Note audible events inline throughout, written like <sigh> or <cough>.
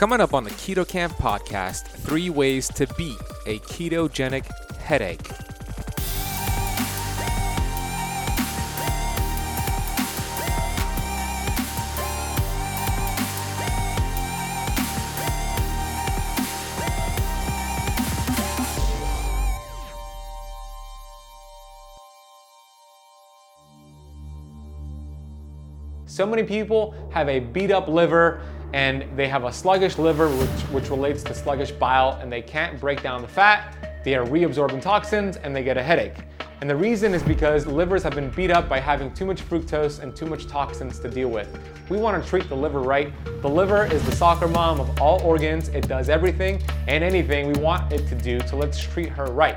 Coming up on the Keto Kamp podcast, three ways to beat a ketogenic headache. So many people have a beat up liver and they have a sluggish liver, which, which relates to sluggish bile, and they can't break down the fat. They are reabsorbing toxins and they get a headache. And the reason is because livers have been beat up by having too much fructose and too much toxins to deal with. We want to treat the liver right. The liver is the soccer mom of all organs. It does everything and anything we want it to do, so let's treat her right.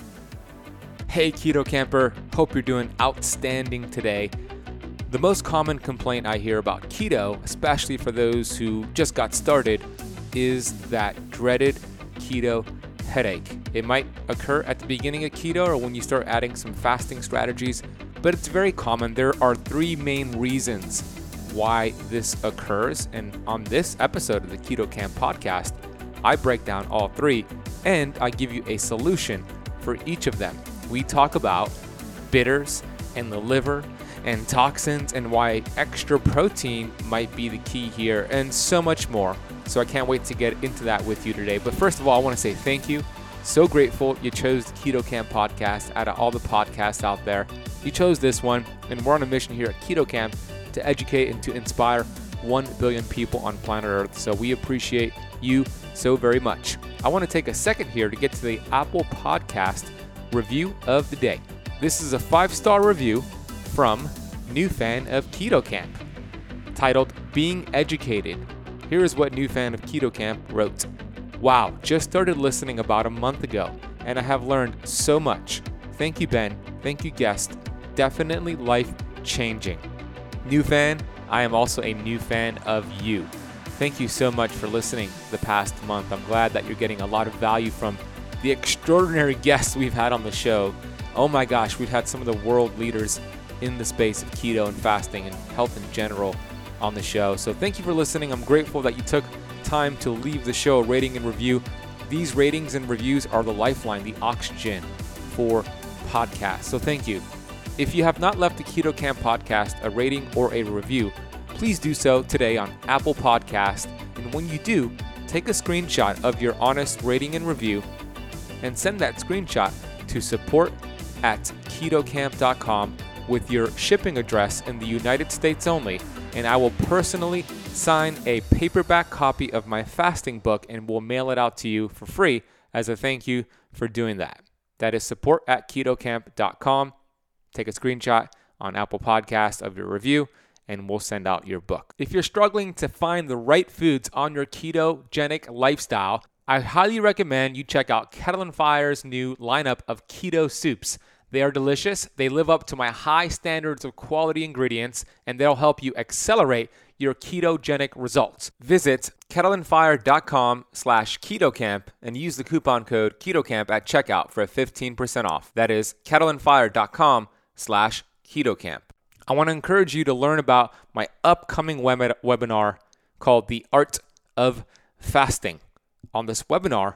Hey, Keto Kamper, hope you're doing outstanding today. The most common complaint I hear about keto, especially for those who just got started, is that dreaded keto headache. It might occur at the beginning of keto or when you start adding some fasting strategies, but it's very common. There are three main reasons why this occurs, and on this episode of the Keto Kamp podcast, I break down all three and I give you a solution for each of them we talk about bitters and the liver and toxins and why extra protein might be the key here and so much more. So I can't wait to get into that with you today. But first of all, I want to say thank you. So grateful you chose the Keto Kamp podcast out of all the podcasts out there. You chose this one, and we're on a mission here at Keto Kamp to educate and to inspire 1 billion people on planet Earth. So we appreciate you so very much. I want to take a second here to get to the Apple Podcast review of the day. This is a five star review from new fan of Keto Kamp titled Being Educated. Here is what new fan of Keto Kamp wrote Wow, just started listening about a month ago, and I have learned so much. Thank you, Ben. Thank you, guest. Definitely life changing. New fan, I am also a new fan of you. Thank you so much for listening the past month. I'm glad that you're getting a lot of value from the extraordinary guests we've had on the show. Oh my gosh, we've had some of the world leaders in the space of keto and fasting and health in general on the show. So thank you for listening. I'm grateful that you took time to leave the show a rating and review. These ratings and reviews are the lifeline, the oxygen for podcasts. So thank you. If you have not left the Keto Kamp podcast a rating or a review, please do so today on Apple Podcast. And when you do, take a screenshot of your honest rating and review and send that screenshot to support at ketokamp.com with your shipping address in the United States only, and I will personally sign a paperback copy of my fasting book and will mail it out to you for free as a thank you for doing that. That is support at ketokamp.com. Take a screenshot on Apple Podcast of your review and we'll send out your book. If you're struggling to find the right foods on your ketogenic lifestyle, I highly recommend you check out Kettle and Fire's new lineup of keto soups. They are delicious, they live up to my high standards of quality ingredients, and they'll help you accelerate your ketogenic results. Visit kettleandfire.com slash ketokamp and use the coupon code ketokamp at checkout for a 15% off. That is kettleandfire.com slash ketokamp. I want to encourage you to learn about my upcoming web- webinar called The Art of Fasting on this webinar,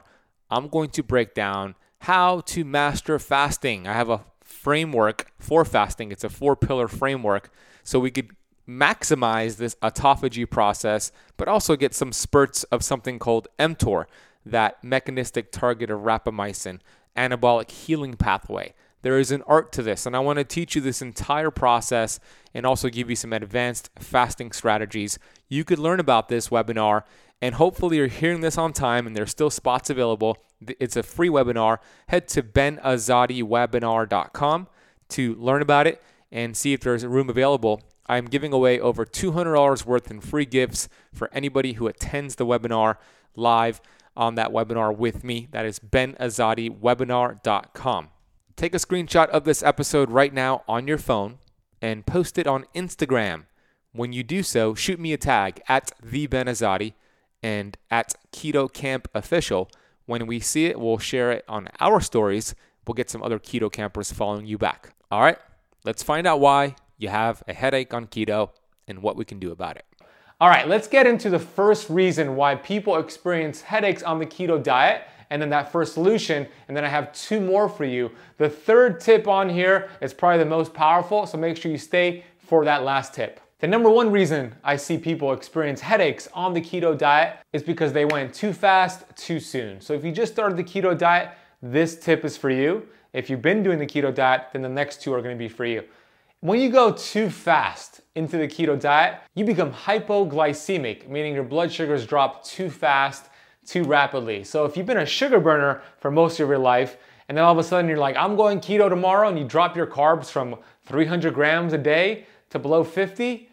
I'm going to break down how to master fasting. I have a framework for fasting, it's a four pillar framework. So we could maximize this autophagy process, but also get some spurts of something called mTOR, that mechanistic target of rapamycin, anabolic healing pathway. There is an art to this, and I want to teach you this entire process and also give you some advanced fasting strategies. You could learn about this webinar and hopefully, you're hearing this on time and there's still spots available. It's a free webinar. Head to benazadiwebinar.com to learn about it and see if there's a room available I'm giving away over $200 worth in free gifts for anybody who attends the webinar live on that webinar with me. That is benazadiwebinar.com. Take a screenshot of this episode right now on your phone and post it on Instagram. When you do so, shoot me a tag at the Benazadi and at Keto Kamp Official. When we see it, we'll share it on our stories. We'll get some other keto campers following you back. All right, let's find out why you have a headache on keto and what we can do about it. All right, let's get into the first reason why people experience headaches on the keto diet and then that first solution. And then I have two more for you. The third tip on here is probably the most powerful, so make sure you stay for that last tip. The number one reason I see people experience headaches on the keto diet is because they went too fast too soon. So if you just started the keto diet, this tip is for you. If you've been doing the keto diet, then the next two are gonna be for you. When you go too fast into the keto diet, you become hypoglycemic, meaning your blood sugars drop too fast, too rapidly. So if you've been a sugar burner for most of your life, and then all of a sudden you're like, I'm going keto tomorrow, and you drop your carbs from 300 grams a day to below 50,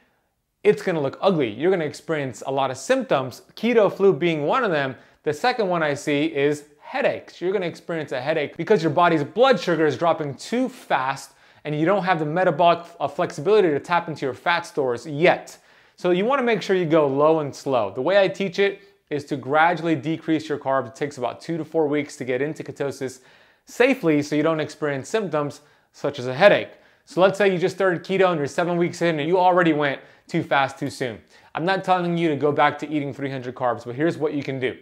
it's gonna look ugly. You're gonna experience a lot of symptoms, keto flu being one of them. The second one I see is headaches. You're gonna experience a headache because your body's blood sugar is dropping too fast and you don't have the metabolic uh, flexibility to tap into your fat stores yet. So you wanna make sure you go low and slow. The way I teach it is to gradually decrease your carbs. It takes about two to four weeks to get into ketosis safely so you don't experience symptoms such as a headache. So let's say you just started keto and you're seven weeks in and you already went too fast too soon. I'm not telling you to go back to eating 300 carbs, but here's what you can do.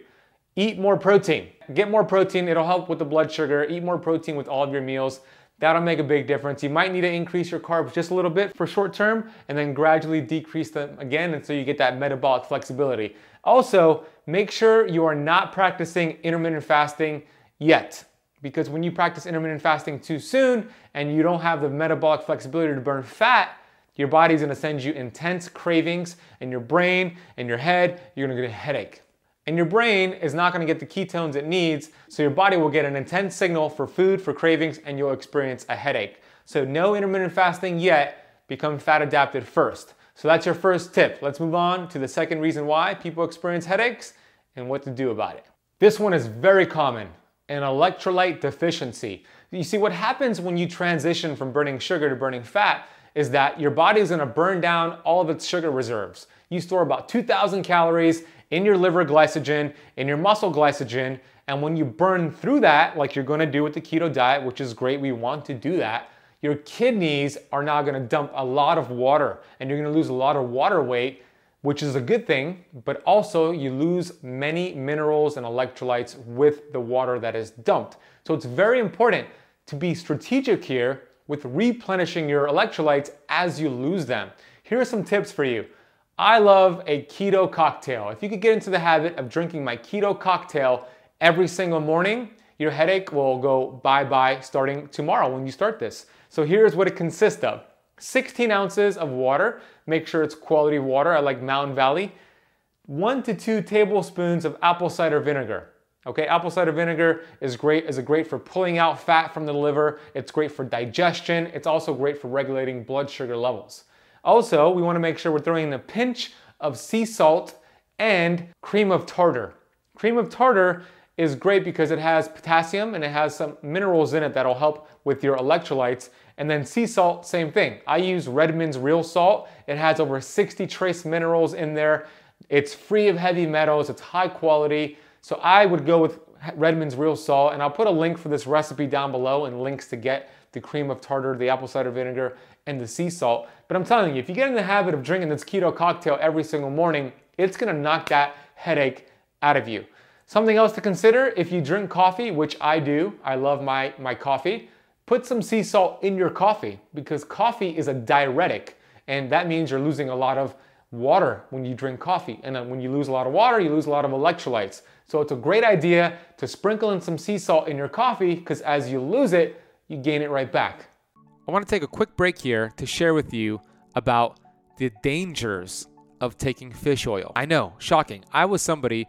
Eat more protein. Get more protein. It'll help with the blood sugar. Eat more protein with all of your meals. That'll make a big difference. You might need to increase your carbs just a little bit for short term and then gradually decrease them again until you get that metabolic flexibility. Also, make sure you are not practicing intermittent fasting yet because when you practice intermittent fasting too soon and you don't have the metabolic flexibility to burn fat, your body's gonna send you intense cravings and your brain and your head, you're gonna get a headache. And your brain is not gonna get the ketones it needs, so your body will get an intense signal for food, for cravings, and you'll experience a headache. So, no intermittent fasting yet, become fat adapted first. So, that's your first tip. Let's move on to the second reason why people experience headaches and what to do about it. This one is very common an electrolyte deficiency. You see, what happens when you transition from burning sugar to burning fat is that your body is gonna burn down all of its sugar reserves. You store about 2,000 calories in your liver glycogen, in your muscle glycogen, and when you burn through that, like you're gonna do with the keto diet, which is great, we want to do that, your kidneys are now gonna dump a lot of water and you're gonna lose a lot of water weight, which is a good thing, but also you lose many minerals and electrolytes with the water that is dumped. So it's very important to be strategic here with replenishing your electrolytes as you lose them. Here are some tips for you. I love a keto cocktail. If you could get into the habit of drinking my keto cocktail every single morning, your headache will go bye bye starting tomorrow when you start this. So here's what it consists of 16 ounces of water. Make sure it's quality water. I like Mountain Valley. One to two tablespoons of apple cider vinegar. Okay, apple cider vinegar is great, is great for pulling out fat from the liver. It's great for digestion. It's also great for regulating blood sugar levels. Also, we wanna make sure we're throwing in a pinch of sea salt and cream of tartar. Cream of tartar is great because it has potassium and it has some minerals in it that'll help with your electrolytes. And then sea salt, same thing. I use Redmond's Real Salt. It has over 60 trace minerals in there. It's free of heavy metals, it's high quality. So I would go with Redmond's Real Salt, and I'll put a link for this recipe down below and links to get the cream of tartar, the apple cider vinegar, and the sea salt. But I'm telling you, if you get in the habit of drinking this keto cocktail every single morning, it's gonna knock that headache out of you. Something else to consider if you drink coffee, which I do, I love my, my coffee, put some sea salt in your coffee because coffee is a diuretic, and that means you're losing a lot of water when you drink coffee. And uh, when you lose a lot of water, you lose a lot of electrolytes. So it's a great idea to sprinkle in some sea salt in your coffee because as you lose it, you gain it right back. I want to take a quick break here to share with you about the dangers of taking fish oil. I know, shocking. I was somebody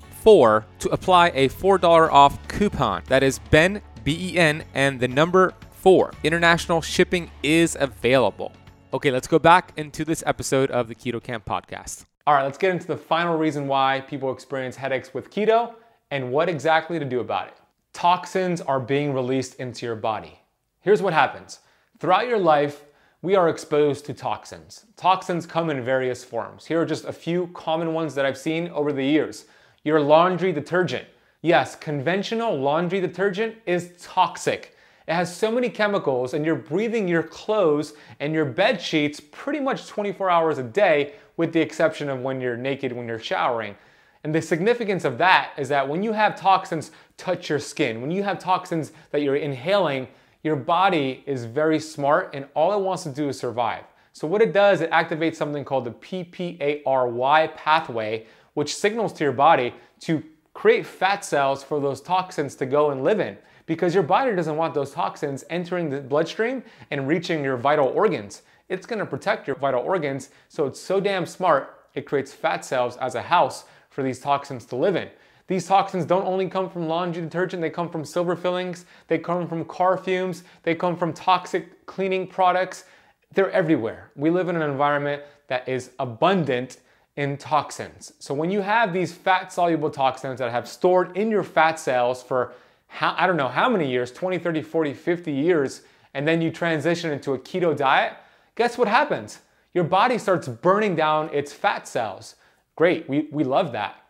BEN4 to apply a $4 off coupon. That is BEN, B E N, and the number 4. International shipping is available. Okay, let's go back into this episode of the Keto Kamp podcast. All right, let's get into the final reason why people experience headaches with keto and what exactly to do about it. Toxins are being released into your body. Here's what happens throughout your life, we are exposed to toxins. Toxins come in various forms. Here are just a few common ones that I've seen over the years. Your laundry detergent. Yes, conventional laundry detergent is toxic. It has so many chemicals, and you're breathing your clothes and your bed sheets pretty much 24 hours a day, with the exception of when you're naked when you're showering. And the significance of that is that when you have toxins touch your skin, when you have toxins that you're inhaling, your body is very smart and all it wants to do is survive. So what it does, it activates something called the PPARY pathway, which signals to your body to create fat cells for those toxins to go and live in because your body doesn't want those toxins entering the bloodstream and reaching your vital organs. It's gonna protect your vital organs, so it's so damn smart, it creates fat cells as a house for these toxins to live in. These toxins don't only come from laundry detergent, they come from silver fillings, they come from car fumes, they come from toxic cleaning products. They're everywhere. We live in an environment that is abundant in toxins. So when you have these fat soluble toxins that have stored in your fat cells for how, I don't know how many years 20, 30, 40, 50 years and then you transition into a keto diet, guess what happens? Your body starts burning down its fat cells. Great, we, we love that.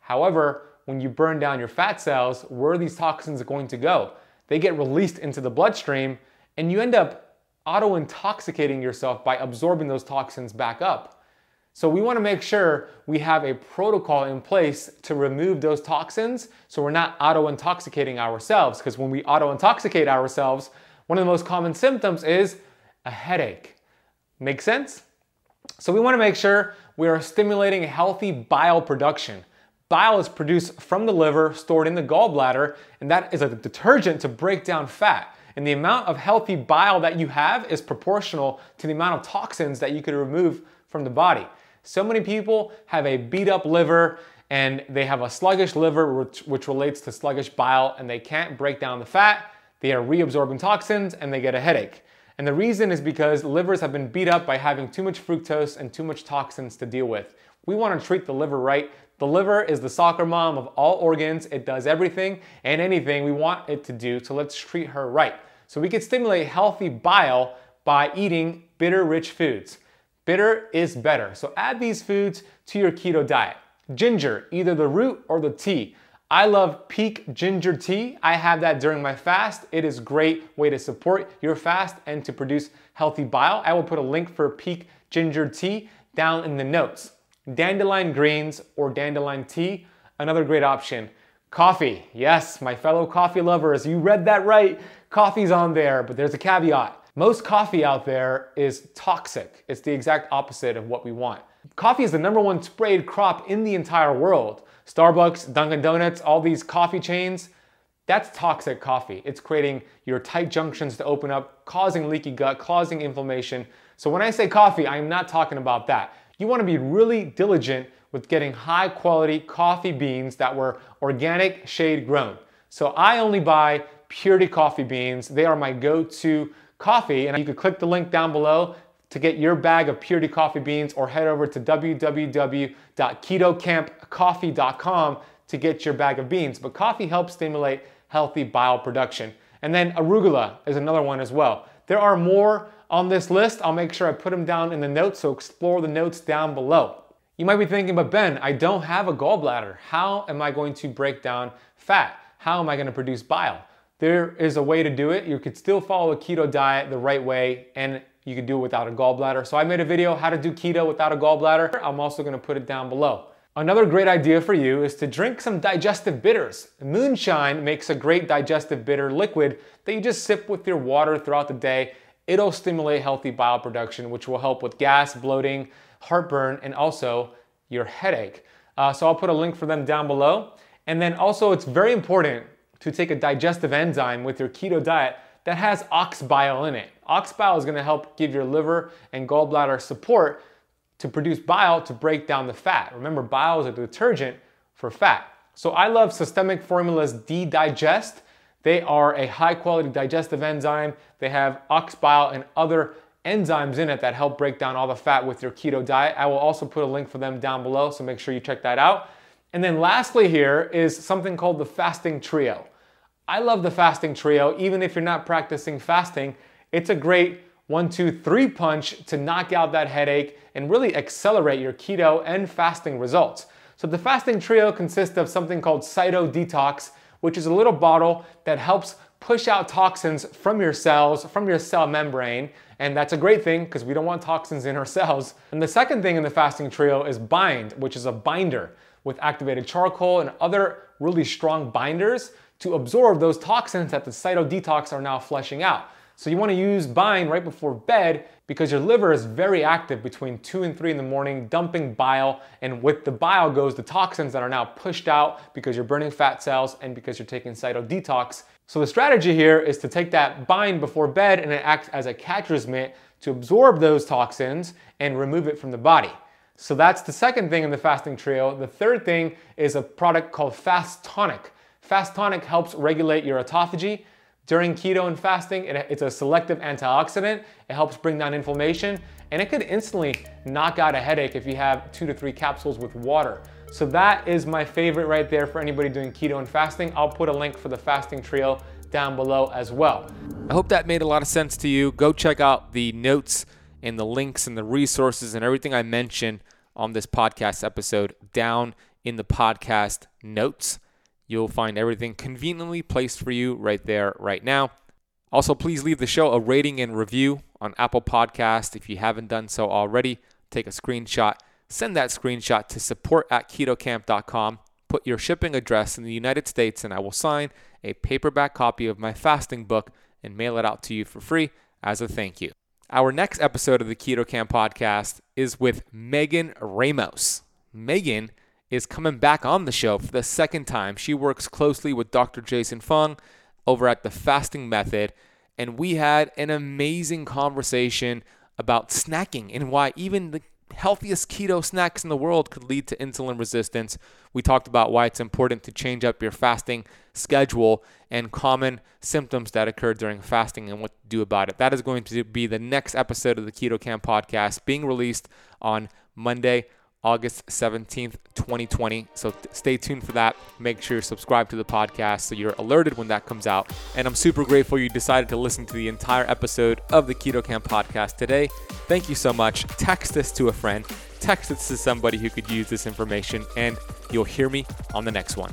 However, when you burn down your fat cells, where are these toxins going to go? They get released into the bloodstream and you end up auto intoxicating yourself by absorbing those toxins back up. So, we wanna make sure we have a protocol in place to remove those toxins so we're not auto intoxicating ourselves. Because when we auto intoxicate ourselves, one of the most common symptoms is a headache. Make sense? So, we wanna make sure we are stimulating healthy bile production. Bile is produced from the liver, stored in the gallbladder, and that is a detergent to break down fat. And the amount of healthy bile that you have is proportional to the amount of toxins that you could remove from the body. So many people have a beat up liver and they have a sluggish liver, which, which relates to sluggish bile, and they can't break down the fat. They are reabsorbing toxins and they get a headache. And the reason is because livers have been beat up by having too much fructose and too much toxins to deal with. We want to treat the liver right. The liver is the soccer mom of all organs. It does everything and anything we want it to do, so let's treat her right. So we can stimulate healthy bile by eating bitter rich foods. Bitter is better, so add these foods to your keto diet. Ginger, either the root or the tea. I love Pique Ginger Tea. I have that during my fast. It is a great way to support your fast and to produce healthy bile. I will put a link for Pique Ginger Tea down in the notes. Dandelion greens or dandelion tea, another great option. Coffee, yes, my fellow coffee lovers, you read that right. Coffee's on there, but there's a caveat. Most coffee out there is toxic. It's the exact opposite of what we want. Coffee is the number one sprayed crop in the entire world. Starbucks, Dunkin' Donuts, all these coffee chains, that's toxic coffee. It's creating your tight junctions to open up, causing leaky gut, causing inflammation. So when I say coffee, I'm not talking about that. you want to be really diligent with getting high quality coffee beans that were organic shade grown. So I only buy Purity coffee beans. They are my go-to coffee and you can click the link down below to get your bag of Purity coffee beans or head over to www.ketokampcoffee.com to get your bag of beans. But coffee helps stimulate healthy bile production. And then arugula is another one as well. There are more on this list. I'll make sure I put them down in the notes, so explore the notes down below. You might be thinking, but Ben, I don't have a gallbladder. How am I going to break down fat? How am I going to produce bile? There is a way to do it. You could still follow a keto diet the right way and you could do it without a gallbladder. So I made a video how to do keto without a gallbladder. I'm also gonna put it down below. Another great idea for you is to drink some digestive bitters. Moonshine makes a great digestive bitter liquid that you just sip with your water throughout the day. It'll stimulate healthy bile production, which will help with gas, bloating, heartburn, and also your headache. Uh, so I'll put a link for them down below. And then also, it's very important to take a digestive enzyme with your keto diet that has ox bile in it. Ox bile is gonna help give your liver and gallbladder support to produce bile to break down the fat. Remember, bile is a detergent for fat. So I love Systemic Formulas D-Digest. They are a high quality digestive enzyme. They have ox bile and other enzymes in it that help break down all the fat with your keto diet. I will also put a link for them down below, so make sure you check that out. And then lastly here is something called the fasting trio. I love the fasting trio, even if you're not practicing fasting. It's a great one, two, three punch to knock out that headache and really accelerate your keto and fasting results. So the fasting trio consists of something called Cyto Detox, which is a little bottle that helps push out toxins from your cells, from your cell membrane. And that's a great thing because we don't want toxins in our <laughs> cells. And the second thing in the fasting trio is Bind, which is a binder with activated charcoal and other really strong binders to absorb those toxins that the Cyto Detox are now flushing out. So you want to use Bind right before bed because your liver is very active between 2 and 3 in the morning, dumping bile, and with the bile goes the toxins that are now pushed out because you're burning fat cells and because you're taking Cyto Detox. So the strategy here is to take that bind before bed and it acts as a catcher's mitt to absorb those toxins and remove it from the body. So that's the second thing in the fasting trio. The third thing is a product called Fast Tonic. Fast Tonic helps regulate your autophagy. During keto and fasting, it's a selective antioxidant. It helps bring down inflammation and it could instantly knock out a headache if you have two to three capsules with water. So that is my favorite right there for anybody doing keto and fasting. I'll put a link for the fasting trio down below as well. I hope that made a lot of sense to you. Go check out the notes and the links and the resources and everything I mention on this podcast episode down in the podcast notes. You'll find everything conveniently placed for you right there, right now. Also, please leave the show a rating and review on Apple Podcast. If you haven't done so already, take a screenshot, send that screenshot to support at ketokamp.com, put your shipping address in the United States, and I will sign a paperback copy of my fasting book and mail it out to you for free as a thank you. Our next episode of the Keto Kamp podcast is with Megan Ramos. Megan is coming back on the show for the second time. She works closely with Dr. Jason Fung over at the Fasting Method, and we had an amazing conversation about snacking and why even the healthiest keto snacks in the world could lead to insulin resistance. We talked about why it's important to change up your fasting schedule and common symptoms that occur during fasting and what to do about it. That is going to be the next episode of the Keto Kamp podcast being released on Monday, August 17th, 2020. So th- stay tuned for that. Make sure you subscribe to the podcast so you're alerted when that comes out. And I'm super grateful you decided to listen to the entire episode of the Keto Kamp podcast today. Thank you so much. Text this to a friend, text this to somebody who could use this information, and you'll hear me on the next one.